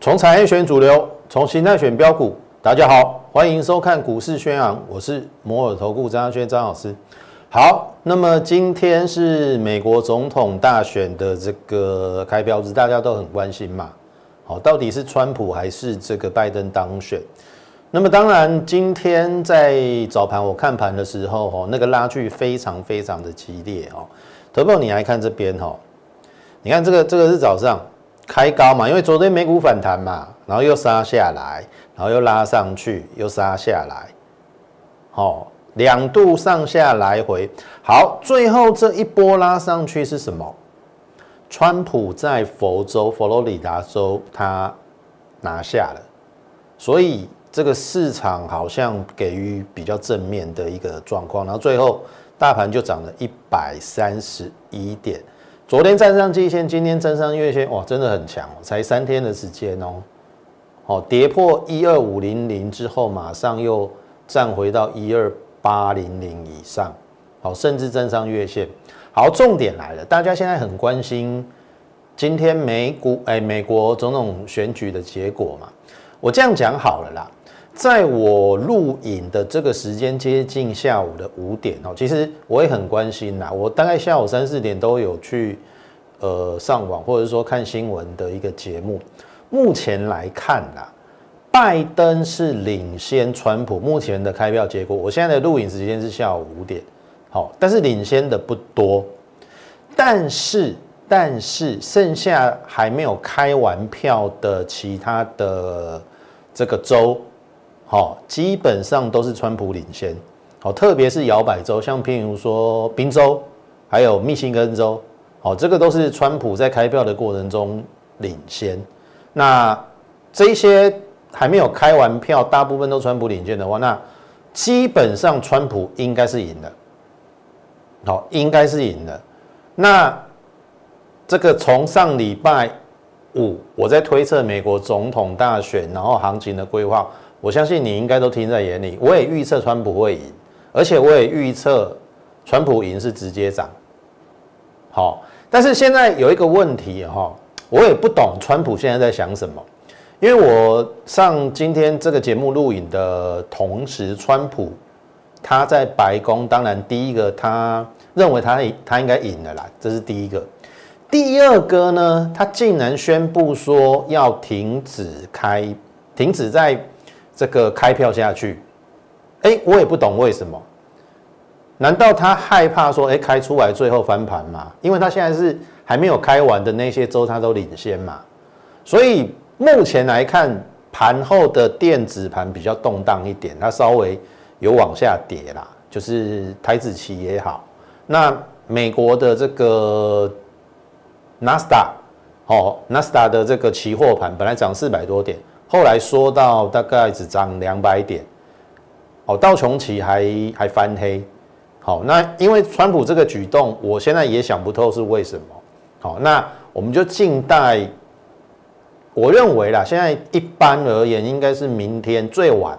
从产业选主流，从形态选标股。大家好，欢迎收看股市宣扬，我是摩尔投顾张轩张老师。好，那么今天是美国总统大选的这个开标日，大家都很关心嘛。好，到底是川普还是这个拜登当选？那么当然，今天在早盘我看盘的时候，哦，那个拉锯非常非常的激烈哦。投票你来看这边哈，你看这个这个是早上。开高嘛，因为昨天美股反弹嘛，然后又杀下来，然后又拉上去，又杀下来，好，两度上下来回，好，最后这一波拉上去是什么？川普在佛州、佛罗里达州他拿下了，所以这个市场好像给予比较正面的一个状况，然后最后大盘就涨了一百三十一点。昨天站上季线，今天站上月线，哇，真的很强，才三天的时间哦。好，跌破一二五零零之后，马上又站回到一二八零零以上，好，甚至站上月线。好，重点来了，大家现在很关心今天美股哎，美国总统选举的结果嘛？我这样讲好了啦。在我录影的这个时间接近下午的五点哦，其实我也很关心呐。我大概下午三四点都有去呃上网或者说看新闻的一个节目。目前来看啦，拜登是领先川普。目前的开票结果，我现在的录影时间是下午五点，好，但是领先的不多。但是但是剩下还没有开完票的其他的这个州。好，基本上都是川普领先。好，特别是摇摆州，像譬如说宾州，还有密歇根州，好，这个都是川普在开票的过程中领先。那这些还没有开完票，大部分都川普领先的话，那基本上川普应该是赢的。好，应该是赢的。那这个从上礼拜五我在推测美国总统大选，然后行情的规划。我相信你应该都听在眼里。我也预测川普会赢，而且我也预测川普赢是直接涨。好，但是现在有一个问题哈，我也不懂川普现在在想什么。因为我上今天这个节目录影的同时，川普他在白宫，当然第一个他认为他他应该赢了啦，这是第一个。第二个呢，他竟然宣布说要停止开，停止在。这个开票下去，哎，我也不懂为什么？难道他害怕说，哎，开出来最后翻盘吗？因为他现在是还没有开完的那些州，他都领先嘛。所以目前来看，盘后的电子盘比较动荡一点，它稍微有往下跌啦。就是台子期也好，那美国的这个纳斯达，哦，纳斯达的这个期货盘本来涨四百多点。后来说到大概只涨两百点，哦，道琼奇还还翻黑，好，那因为川普这个举动，我现在也想不透是为什么，好，那我们就静待，我认为啦，现在一般而言，应该是明天最晚，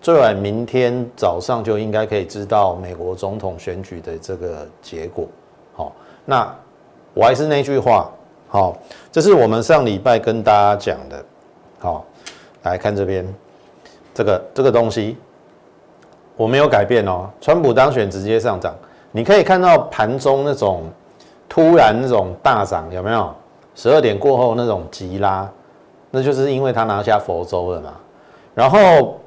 最晚明天早上就应该可以知道美国总统选举的这个结果，好，那我还是那句话，好，这是我们上礼拜跟大家讲的。好，来看这边，这个这个东西我没有改变哦。川普当选直接上涨，你可以看到盘中那种突然那种大涨，有没有？十二点过后那种急拉，那就是因为他拿下佛州了嘛。然后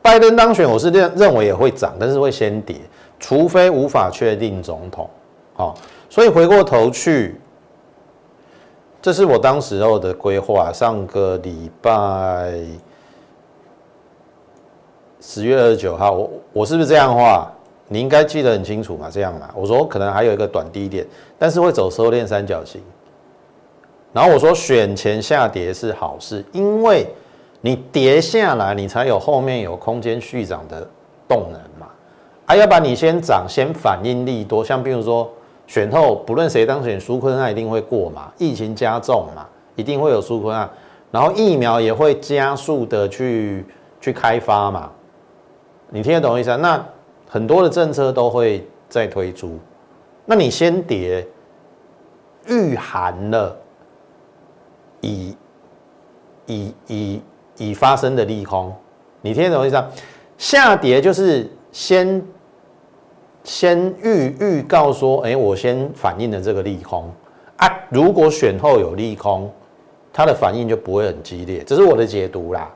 拜登当选，我是认认为也会涨，但是会先跌，除非无法确定总统。好，所以回过头去。这是我当时候的规划。上个礼拜十月二十九号，我我是不是这样画？你应该记得很清楚嘛？这样嘛？我说可能还有一个短低点，但是会走收敛三角形。然后我说选前下跌是好事，因为你跌下来，你才有后面有空间续涨的动能嘛。啊，要不然你先涨，先反应力多，像比如说。选后不论谁当选，苏坤案一定会过嘛？疫情加重嘛，一定会有苏坤案，然后疫苗也会加速的去去开发嘛？你听得懂意思啊？那很多的政策都会再推出，那你先跌，御寒了已已已已发生的利空，你听得懂意思？下跌就是先先预预告说，哎，我先反映了这个利空啊，如果选后有利空，它的反应就不会很激烈，这是我的解读啦。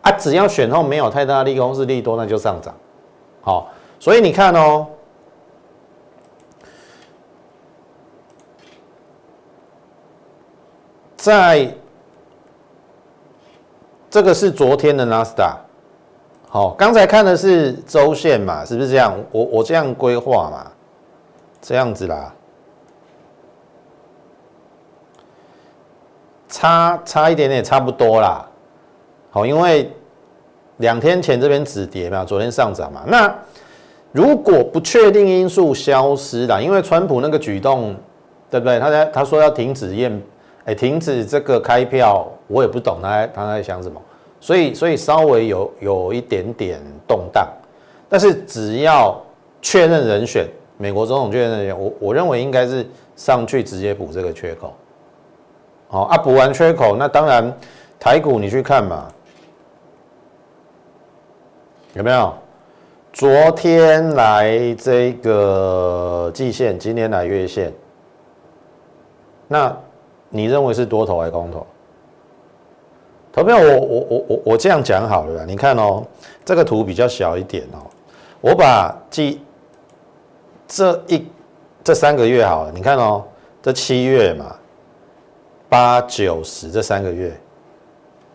啊，只要选后没有太大利空是利多，那就上涨。好，所以你看哦，在这个是昨天的纳斯达，好，刚才看的是周线嘛，是不是这样？我我这样规划嘛，这样子啦，差差一点点，差不多啦。好，因为两天前这边止跌嘛，昨天上涨嘛。那如果不确定因素消失了，因为川普那个举动，对不对？他在他说要停止验，哎，停止这个开票，我也不懂他他在想什么。所以所以稍微有有一点点动荡，但是只要确认人选，美国总统确认人选，我我认为应该是上去直接补这个缺口。好啊，补完缺口，那当然台股你去看嘛。有没有？昨天来这个季线，今天来月线，那你认为是多头还是空头？投票，我我我我我这样讲好了，你看哦，这个图比较小一点哦，我把季这一这三个月好了，你看哦，这七月嘛，八九十这三个月，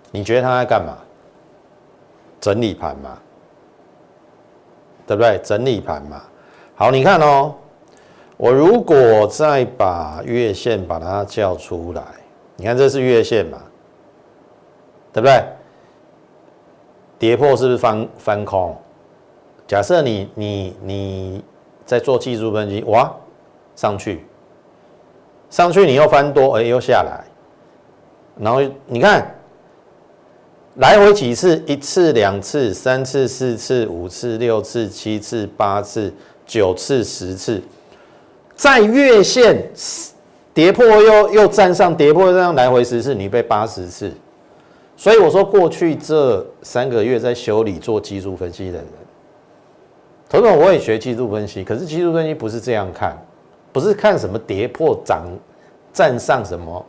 你觉得他在干嘛？整理盘嘛？对不对？整理盘嘛，好，你看哦，我如果再把月线把它叫出来，你看这是月线嘛，对不对？跌破是不是翻翻空？假设你你你在做技术分析，哇，上去，上去你又翻多，哎，又下来，然后你看。来回几次？一次、两次、三次、四次、五次、六次、七次、八次、九次、十次，在月线跌破又又站上，跌破这样来回十次，你被八十次。所以我说，过去这三个月在修理做技术分析的人，头头我也学技术分析，可是技术分析不是这样看，不是看什么跌破涨站上什么。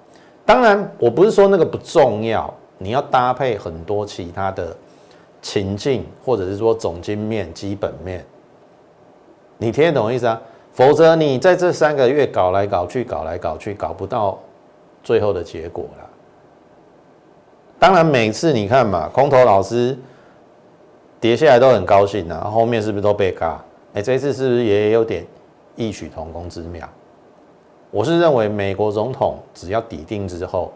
当然，我不是说那个不重要。你要搭配很多其他的情境，或者是说总经面、基本面，你听得懂意思啊？否则你在这三个月搞来搞去、搞来搞去，搞不到最后的结果了。当然，每次你看嘛，空头老师跌下来都很高兴啊，后面是不是都被嘎？哎，这次是不是也有点异曲同工之妙？我是认为美国总统只要抵定之后。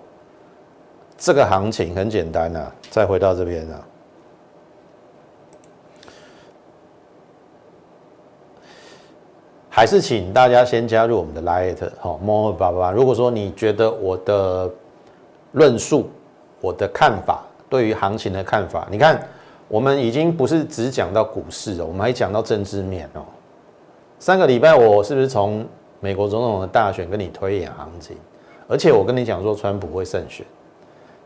这个行情很简单呐，再回到这边啊，还是请大家先加入我们的 Light 好 more 八八。如果说你觉得我的论述、我的看法，对于行情的看法，你看我们已经不是只讲到股市了，我们还讲到政治面哦。三个礼拜我是不是从美国总统的大选跟你推演行情？而且我跟你讲说，川普会胜选。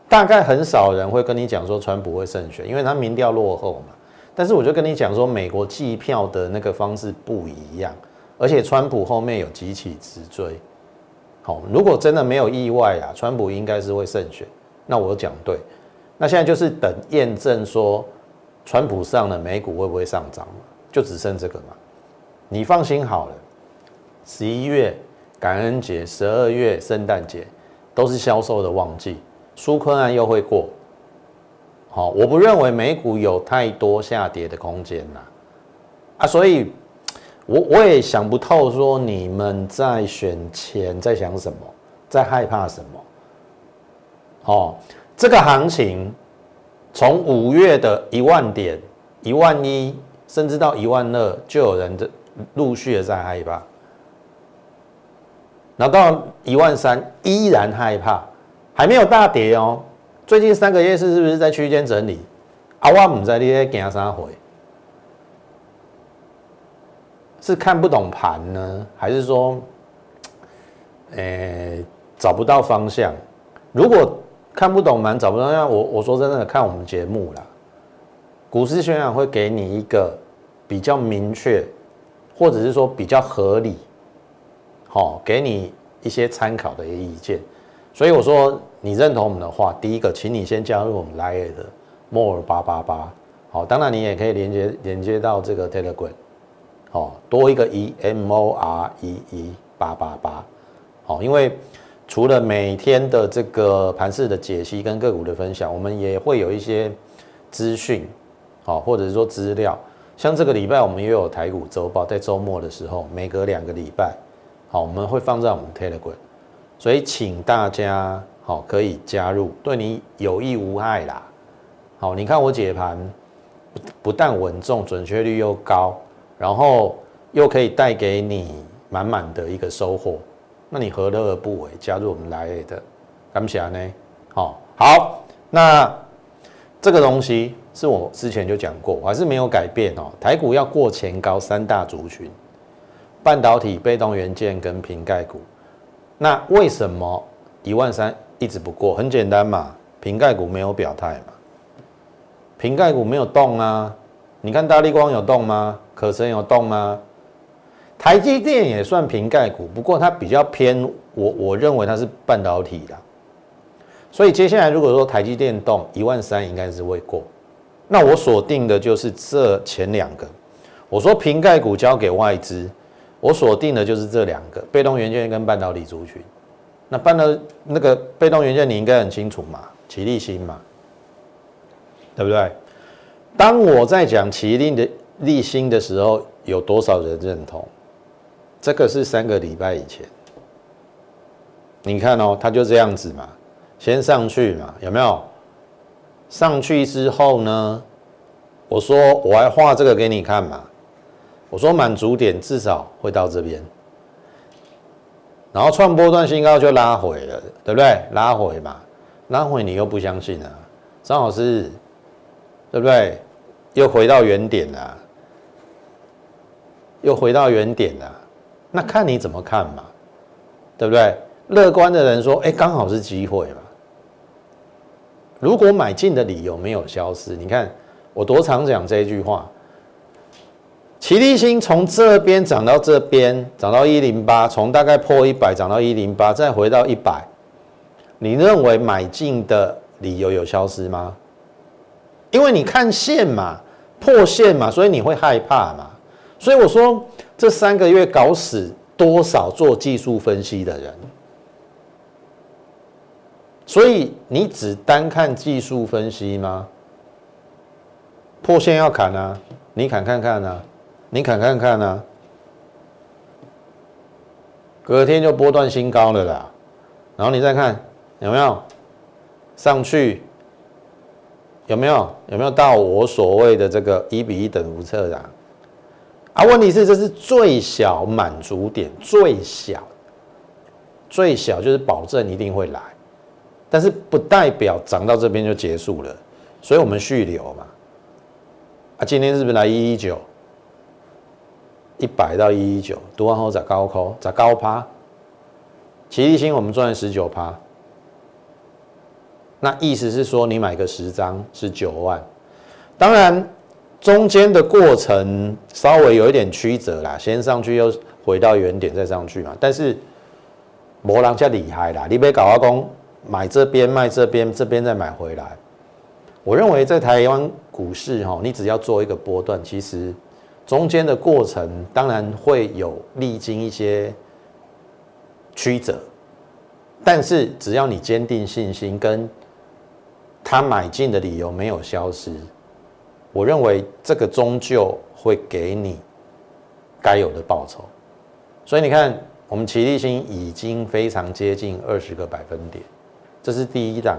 大概很少人会跟你讲说川普会胜选，因为他民调落后嘛。但是我就跟你讲说，美国计票的那个方式不一样，而且川普后面有几起直追。好，如果真的没有意外啊，川普应该是会胜选。那我讲对，那现在就是等验证说川普上了美股会不会上涨？就只剩这个嘛。你放心好了，十一月感恩节、十二月圣诞节都是销售的旺季。纾困案又会过，好，我不认为美股有太多下跌的空间呐，啊，所以，我我也想不透，说你们在选前在想什么，在害怕什么？哦，这个行情从五月的一万点、一万一，甚至到一万二，就有人的陆续的在害怕，然后到一万三，依然害怕。还没有大跌哦，最近三个月是是不是在区间整理？啊，我唔知你在惊啥回？是看不懂盘呢，还是说，诶找不到方向？如果看不懂盘，找不到方向，我我说真的，看我们节目啦，股市宣讲会给你一个比较明确，或者是说比较合理，好，给你一些参考的一个意见。所以我说，你认同我们的话，第一个，请你先加入我们 Line 的 More 八八八。好，当然你也可以连接连接到这个 Telegram，好，多一个 E M O R E E 八八八。好，因为除了每天的这个盘市的解析跟个股的分享，我们也会有一些资讯，好，或者是说资料。像这个礼拜我们也有台股周报，在周末的时候，每隔两个礼拜，好，我们会放在我们 Telegram。所以，请大家好可以加入，对你有益无害啦。好，你看我解盘不但稳重，准确率又高，然后又可以带给你满满的一个收获，那你何乐而不为？加入我们来的，感谢呢。好，好，那这个东西是我之前就讲过，我还是没有改变哦。台股要过前高，三大族群：半导体、被动元件跟瓶盖股。那为什么一万三一直不过？很简单嘛，瓶盖股没有表态嘛，瓶盖股没有动啊。你看大力光有动吗？可成有动吗？台积电也算瓶盖股，不过它比较偏我，我认为它是半导体的。所以接下来如果说台积电动一万三，应该是会过。那我锁定的就是这前两个。我说瓶盖股交给外资。我锁定的就是这两个被动元件跟半导体族群。那半导那个被动元件你应该很清楚嘛，奇力新嘛，对不对？当我在讲奇力的立新的时候，有多少人认同？这个是三个礼拜以前。你看哦，它就这样子嘛，先上去嘛，有没有？上去之后呢，我说我还画这个给你看嘛。我说满足点至少会到这边，然后创波段新高就拉回了，对不对？拉回嘛，拉回你又不相信啊，张老师，对不对？又回到原点了，又回到原点了，那看你怎么看嘛，对不对？乐观的人说，哎，刚好是机会嘛。如果买进的理由没有消失，你看我多常讲这句话。齐力新从这边涨到这边，涨到一零八，从大概破一百涨到一零八，再回到一百，你认为买进的理由有消失吗？因为你看线嘛，破线嘛，所以你会害怕嘛。所以我说这三个月搞死多少做技术分析的人，所以你只单看技术分析吗？破线要砍啊，你砍看看啊。你砍看看呢，隔天就波段新高了啦，然后你再看有没有上去，有没有有没有到我所谓的这个一比一等幅测量？啊，问题是这是最小满足点，最小最小就是保证一定会来，但是不代表涨到这边就结束了，所以我们续留嘛。啊，今天是不是来一一九？一百到一一九，读完后再高扣，再高趴。奇力星我们赚十九趴，那意思是说你买个十张是九万。当然中间的过程稍微有一点曲折啦，先上去又回到原点再上去嘛。但是摩狼家厉害啦，你别搞阿公买这边卖这边，这边再买回来。我认为在台湾股市哈，你只要做一个波段，其实。中间的过程当然会有历经一些曲折，但是只要你坚定信心，跟他买进的理由没有消失，我认为这个终究会给你该有的报酬。所以你看，我们齐力新已经非常接近二十个百分点，这是第一档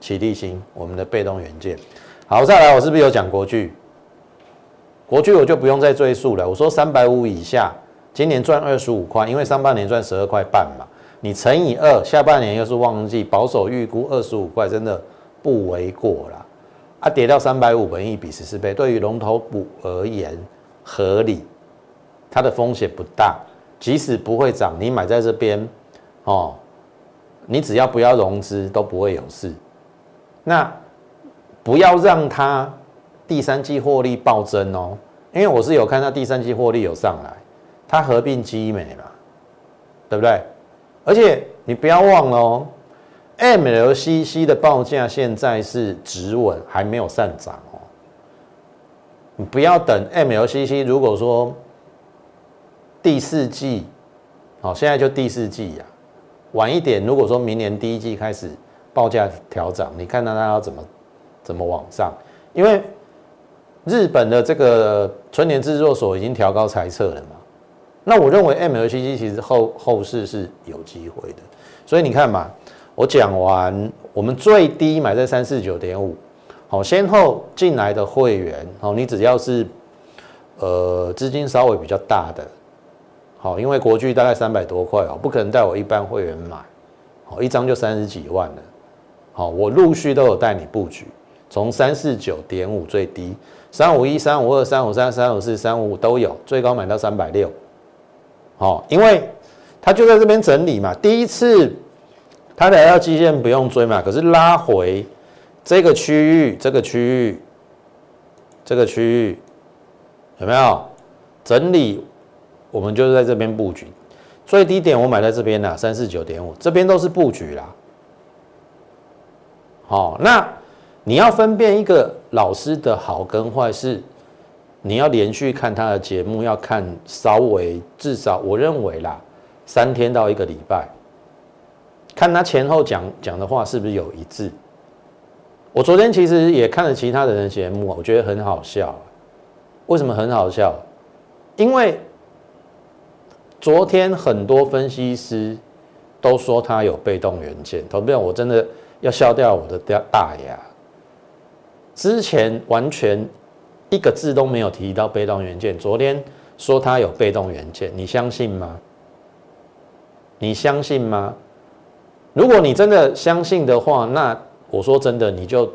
齐力新我们的被动元件。好，再来，我是不是有讲国巨？国巨我就不用再赘述了。我说三百五以下，今年赚二十五块，因为上半年赚十二块半嘛，你乘以二，下半年又是旺季，保守预估二十五块，真的不为过啦。啊，跌到三百五，本一比十四倍，对于龙头股而言合理，它的风险不大，即使不会涨，你买在这边，哦，你只要不要融资都不会有事。那不要让它第三季获利暴增哦，因为我是有看到第三季获利有上来，它合并基美了，对不对？而且你不要忘了哦。MLCC 的报价现在是止稳，还没有上涨哦。你不要等 MLCC，如果说第四季，好，现在就第四季呀，晚一点，如果说明年第一季开始报价调涨，你看到它要怎么怎么往上？因为日本的这个春年制作所已经调高猜测了嘛。那我认为 MLCC 其实后后市是有机会的，所以你看嘛。我讲完，我们最低买在三四九点五，好，先后进来的会员，好，你只要是，呃，资金稍微比较大的，好，因为国巨大概三百多块哦，不可能带我一般会员买，好，一张就三十几万了，好，我陆续都有带你布局，从三四九点五最低，三五一、三五二、三五三、三五四、三五五都有，最高买到三百六，好，因为它就在这边整理嘛，第一次。它来到基线不用追嘛，可是拉回这个区域，这个区域，这个区域有没有整理？我们就是在这边布局，最低点我买在这边啦，三四九点五，这边都是布局啦。好，那你要分辨一个老师的好跟坏，是你要连续看他的节目，要看稍微至少我认为啦，三天到一个礼拜。看他前后讲讲的话是不是有一致？我昨天其实也看了其他的人节目，我觉得很好笑。为什么很好笑？因为昨天很多分析师都说他有被动元件，投票我真的要笑掉我的大大牙。之前完全一个字都没有提到被动元件，昨天说他有被动元件，你相信吗？你相信吗？如果你真的相信的话，那我说真的，你就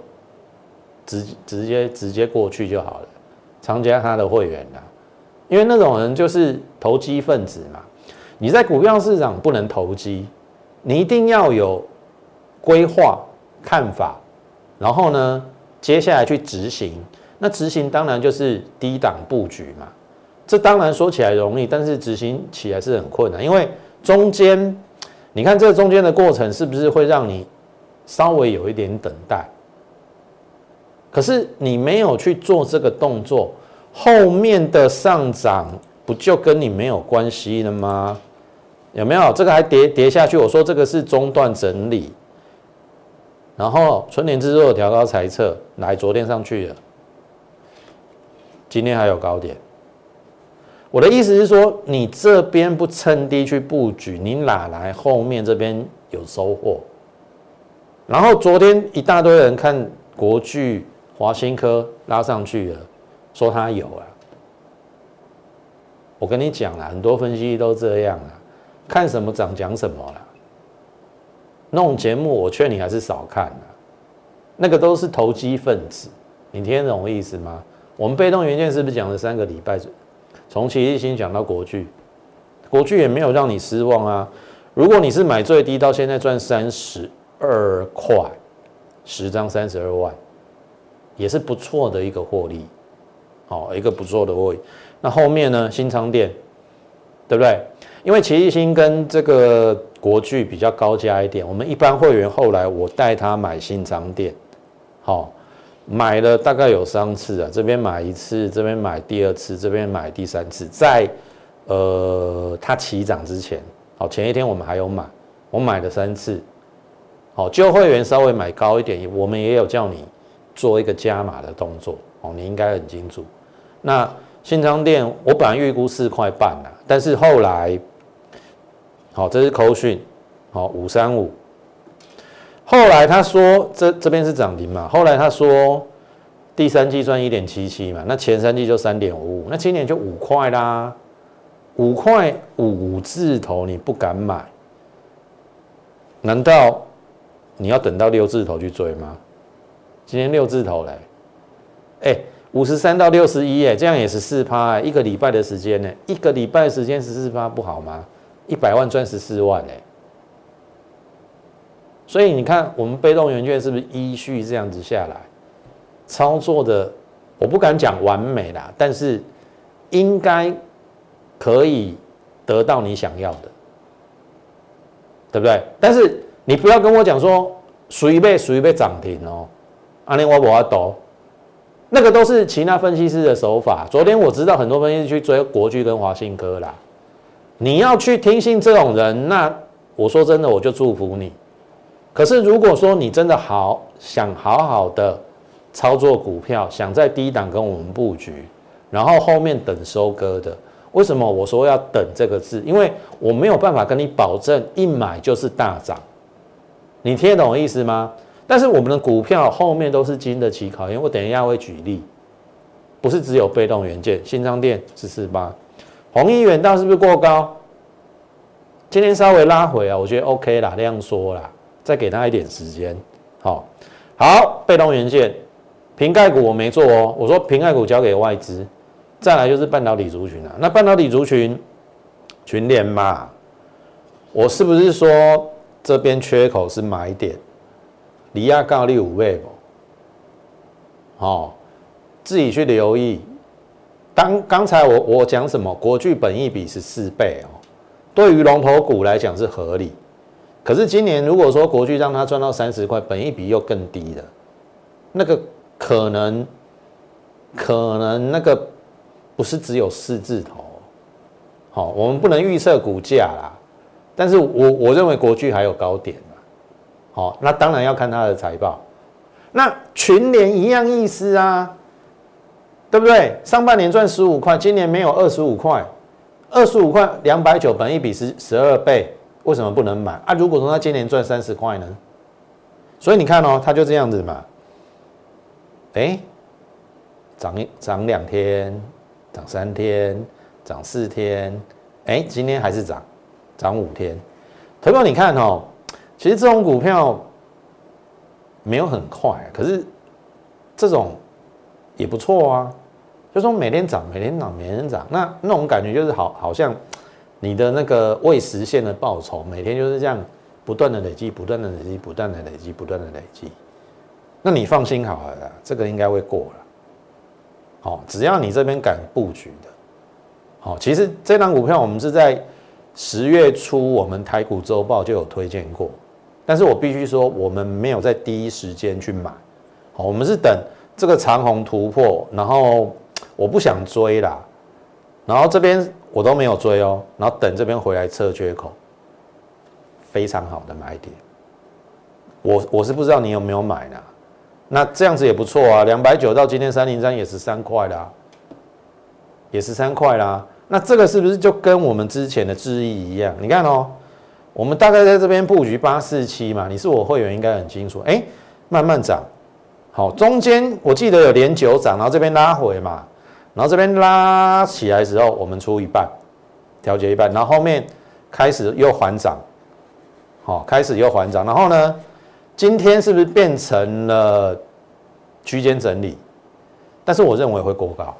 直直接直接过去就好了，参加他的会员啦。因为那种人就是投机分子嘛。你在股票市场不能投机，你一定要有规划看法，然后呢，接下来去执行。那执行当然就是低档布局嘛。这当然说起来容易，但是执行起来是很困难，因为中间。你看这中间的过程是不是会让你稍微有一点等待？可是你没有去做这个动作，后面的上涨不就跟你没有关系了吗？有没有？这个还跌跌下去？我说这个是中断整理，然后春联之作调高猜测，来昨天上去了，今天还有高点。我的意思是说，你这边不趁低去布局，你哪来后面这边有收获？然后昨天一大堆人看国巨、华新科拉上去了，说他有啊。我跟你讲了，很多分析都这样啊，看什么涨讲什么了。弄节目，我劝你还是少看啊，那个都是投机分子，你听得懂我意思吗？我们被动元件是不是讲了三个礼拜？从奇异星讲到国巨，国巨也没有让你失望啊。如果你是买最低到现在赚三十二块，十张三十二万，也是不错的一个获利，好一个不错的获利。那后面呢？新仓店，对不对？因为奇异星跟这个国巨比较高价一点，我们一般会员后来我带他买新仓店，好。买了大概有三次啊，这边买一次，这边买第二次，这边买第三次，在呃它起涨之前，好前一天我们还有买，我买了三次，好旧会员稍微买高一点，我们也有叫你做一个加码的动作，哦你应该很清楚。那新昌店我本来预估四块半啊，但是后来，好这是口讯，好五三五。后来他说这这边是涨停嘛？后来他说第三季赚一点七七嘛，那前三季就三点五五，那今年就五块啦，五块五字头你不敢买，难道你要等到六字头去追吗？今天六字头嘞，哎，五十三到六十一，哎，这样也是四趴，一个礼拜的时间呢，一个礼拜的时间十四趴不好吗？一百万赚十四万，哎，所以你看我们被动元件是不是依序这样子下来操作的？我不敢讲完美啦，但是应该可以得到你想要的，对不对？但是你不要跟我讲说随便随便涨停哦，阿联我不要抖。那个都是其他分析师的手法。昨天我知道很多分析师去追国巨跟华信科啦。你要去听信这种人，那我说真的，我就祝福你。可是如果说你真的好想好好的操作股票，想在低档跟我们布局，然后后面等收割的，为什么我说要等这个字？因为我没有办法跟你保证一买就是大涨。你听得懂意思吗？但是我们的股票后面都是经得起考验，我等一下会举例，不是只有被动元件，新昌电四四八，红一元道是不是过高？今天稍微拉回啊，我觉得 OK 啦，这样说啦，再给他一点时间，好，好，被动元件，瓶盖股我没做哦，我说瓶盖股交给外资，再来就是半导体族群啊，那半导体族群群联嘛，我是不是说这边缺口是买点？离亚高利五倍不？哦，自己去留意。当刚才我我讲什么？国巨本益比是四倍哦，对于龙头股来讲是合理。可是今年如果说国巨让它赚到三十块，本益比又更低了，那个可能可能那个不是只有四字头。好，我们不能预测股价啦。但是我我认为国巨还有高点。好，那当然要看它的财报。那群联一样意思啊，对不对？上半年赚十五块，今年没有二十五块，二十五块两百九，本一比十十二倍，为什么不能买啊？如果说他今年赚三十块呢？所以你看哦，他就这样子嘛。哎，涨一涨两天，涨三天，涨四天，哎，今天还是涨，涨五天。投票你看哦。其实这种股票没有很快，可是这种也不错啊。就说每天涨，每天涨，每天涨，那那种感觉就是好，好像你的那个未实现的报酬，每天就是这样不断的累积，不断的累积，不断的累积，不断的累积。那你放心好了，这个应该会过了。好，只要你这边敢布局的，好，其实这张股票我们是在十月初，我们台股周报就有推荐过。但是我必须说，我们没有在第一时间去买，好，我们是等这个长虹突破，然后我不想追啦，然后这边我都没有追哦，然后等这边回来测缺口，非常好的买点，我我是不知道你有没有买呢，那这样子也不错啊，两百九到今天三零三也是三块啦，也是三块啦，那这个是不是就跟我们之前的智易一样？你看哦。我们大概在这边布局八四七嘛，你是我会员应该很清楚。哎，慢慢涨，好，中间我记得有连九涨，然后这边拉回嘛，然后这边拉起来之后，我们出一半，调节一半，然后后面开始又缓涨，好，开始又缓涨，然后呢，今天是不是变成了区间整理？但是我认为会过高，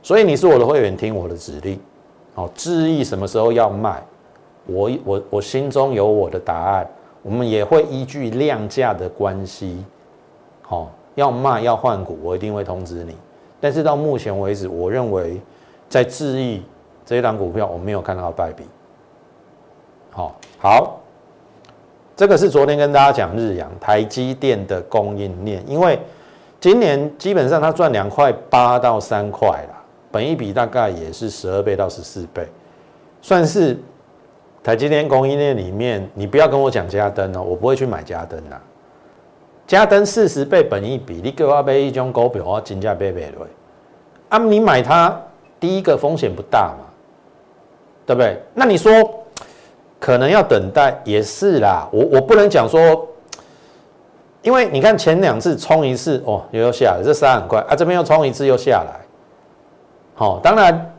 所以你是我的会员，听我的指令，好，注意什么时候要卖。我我我心中有我的答案，我们也会依据量价的关系，好要卖要换股，我一定会通知你。但是到目前为止，我认为在智易这一档股票，我没有看到败笔。好，好，这个是昨天跟大家讲日阳台积电的供应链，因为今年基本上它赚两块八到三块啦，本一比大概也是十二倍到十四倍，算是。台积电供应链里面，你不要跟我讲嘉登哦，我不会去买嘉登呐。加登四十倍本一比，你给我买一张股票，我金价倍倍的。啊，你买它，第一个风险不大嘛，对不对？那你说可能要等待，也是啦。我我不能讲说，因为你看前两次冲一次哦，又要下来，这杀很快啊，这边又冲一次又下来。好，当然。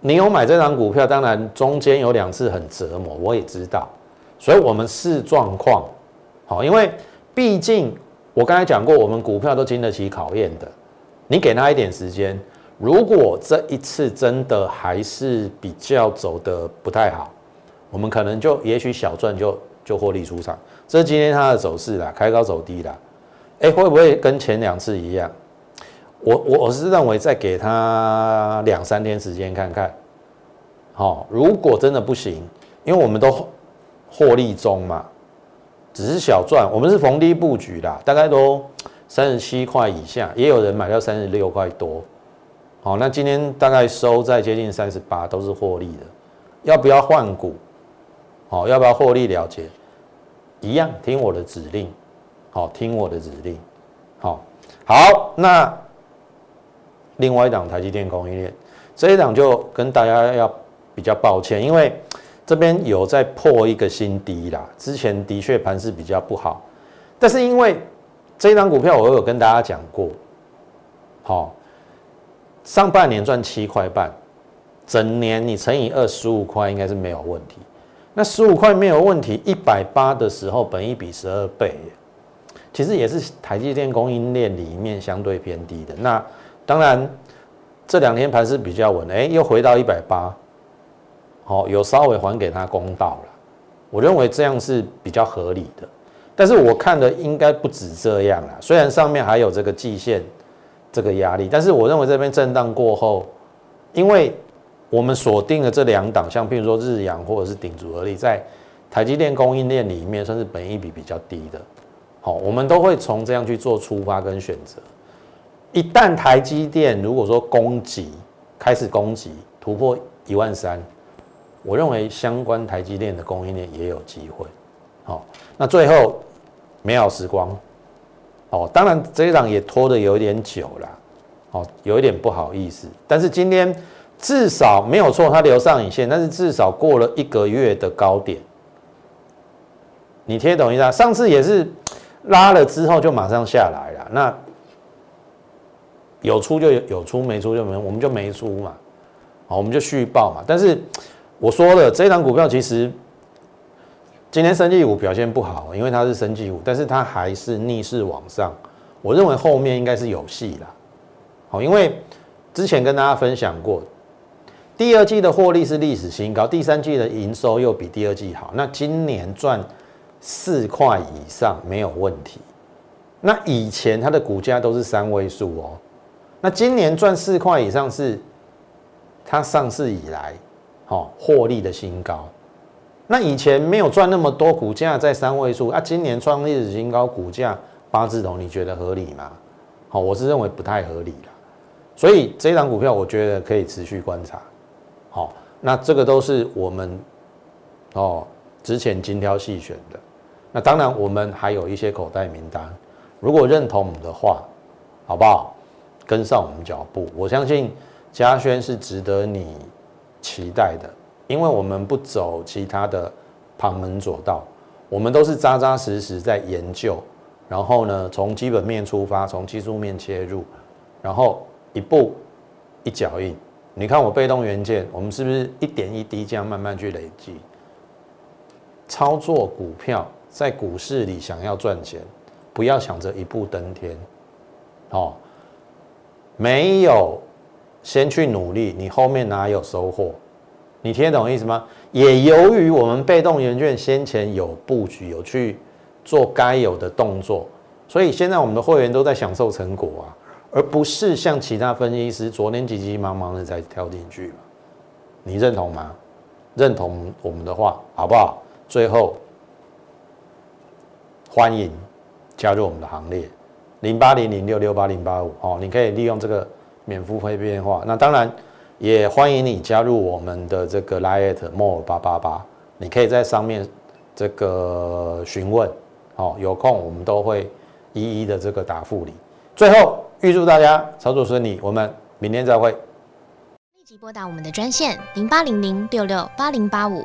你有买这张股票，当然中间有两次很折磨，我也知道，所以我们视状况，好，因为毕竟我刚才讲过，我们股票都经得起考验的，你给他一点时间，如果这一次真的还是比较走的不太好，我们可能就也许小赚就就获利出场。这是今天它的走势啦，开高走低啦，哎，会不会跟前两次一样？我我我是认为再给他两三天时间看看，好，如果真的不行，因为我们都获利中嘛，只是小赚，我们是逢低布局啦，大概都三十七块以下，也有人买到三十六块多，好，那今天大概收在接近三十八，都是获利的，要不要换股？好，要不要获利了结？一样听我的指令，好，听我的指令，好，好，那。另外一档台积电供应链，这一档就跟大家要比较抱歉，因为这边有在破一个新低啦。之前的确盘势比较不好，但是因为这一档股票我有跟大家讲过，好，上半年赚七块半，整年你乘以二十五块应该是没有问题。那十五块没有问题，一百八的时候本一比十二倍，其实也是台积电供应链里面相对偏低的。那当然，这两天盘是比较稳，哎，又回到一百八，好，有稍微还给他公道了。我认为这样是比较合理的，但是我看的应该不止这样啦。虽然上面还有这个季线这个压力，但是我认为这边震荡过后，因为我们锁定了这两档，像譬如说日阳或者是顶足而立，在台积电供应链里面算是本益比比较低的，好，我们都会从这样去做出发跟选择。一旦台积电如果说攻击开始攻击突破一万三，我认为相关台积电的供应链也有机会。好，那最后美好时光，哦，当然这一档也拖得有点久了，哦，有一点不好意思。但是今天至少没有错，它留上影线，但是至少过了一个月的高点，你听懂意思？上次也是拉了之后就马上下来了，那。有出就有有出，没出就没，我们就没出嘛，好，我们就续报嘛。但是我说了，这档股票其实今天生技股表现不好，因为它是生技股，但是它还是逆势往上。我认为后面应该是有戏啦，好，因为之前跟大家分享过，第二季的获利是历史新高，第三季的营收又比第二季好，那今年赚四块以上没有问题。那以前它的股价都是三位数哦。那今年赚四块以上是它上市以来，好获利的新高。那以前没有赚那么多，股价在三位数啊，今年创历史新高，股价八字头，你觉得合理吗？好，我是认为不太合理了。所以这张股票，我觉得可以持续观察。好，那这个都是我们哦之前精挑细选的。那当然，我们还有一些口袋名单，如果认同我们的话，好不好？跟上我们脚步，我相信嘉轩是值得你期待的，因为我们不走其他的旁门左道，我们都是扎扎实实在研究，然后呢，从基本面出发，从技术面切入，然后一步一脚印。你看我被动元件，我们是不是一点一滴这样慢慢去累积？操作股票在股市里想要赚钱，不要想着一步登天，哦。没有先去努力，你后面哪有收获？你听得懂意思吗？也由于我们被动元券先前有布局，有去做该有的动作，所以现在我们的会员都在享受成果啊，而不是像其他分析师昨天急急忙忙的在跳进去。你认同吗？认同我们的话，好不好？最后欢迎加入我们的行列。零八零零六六八零八五，哦，你可以利用这个免付费电话。那当然也欢迎你加入我们的这个 Lite More 八八八，你可以在上面这个询问，哦，有空我们都会一一的这个答复你。最后预祝大家操作顺利，我们明天再会。立即拨打我们的专线零八零零六六八零八五。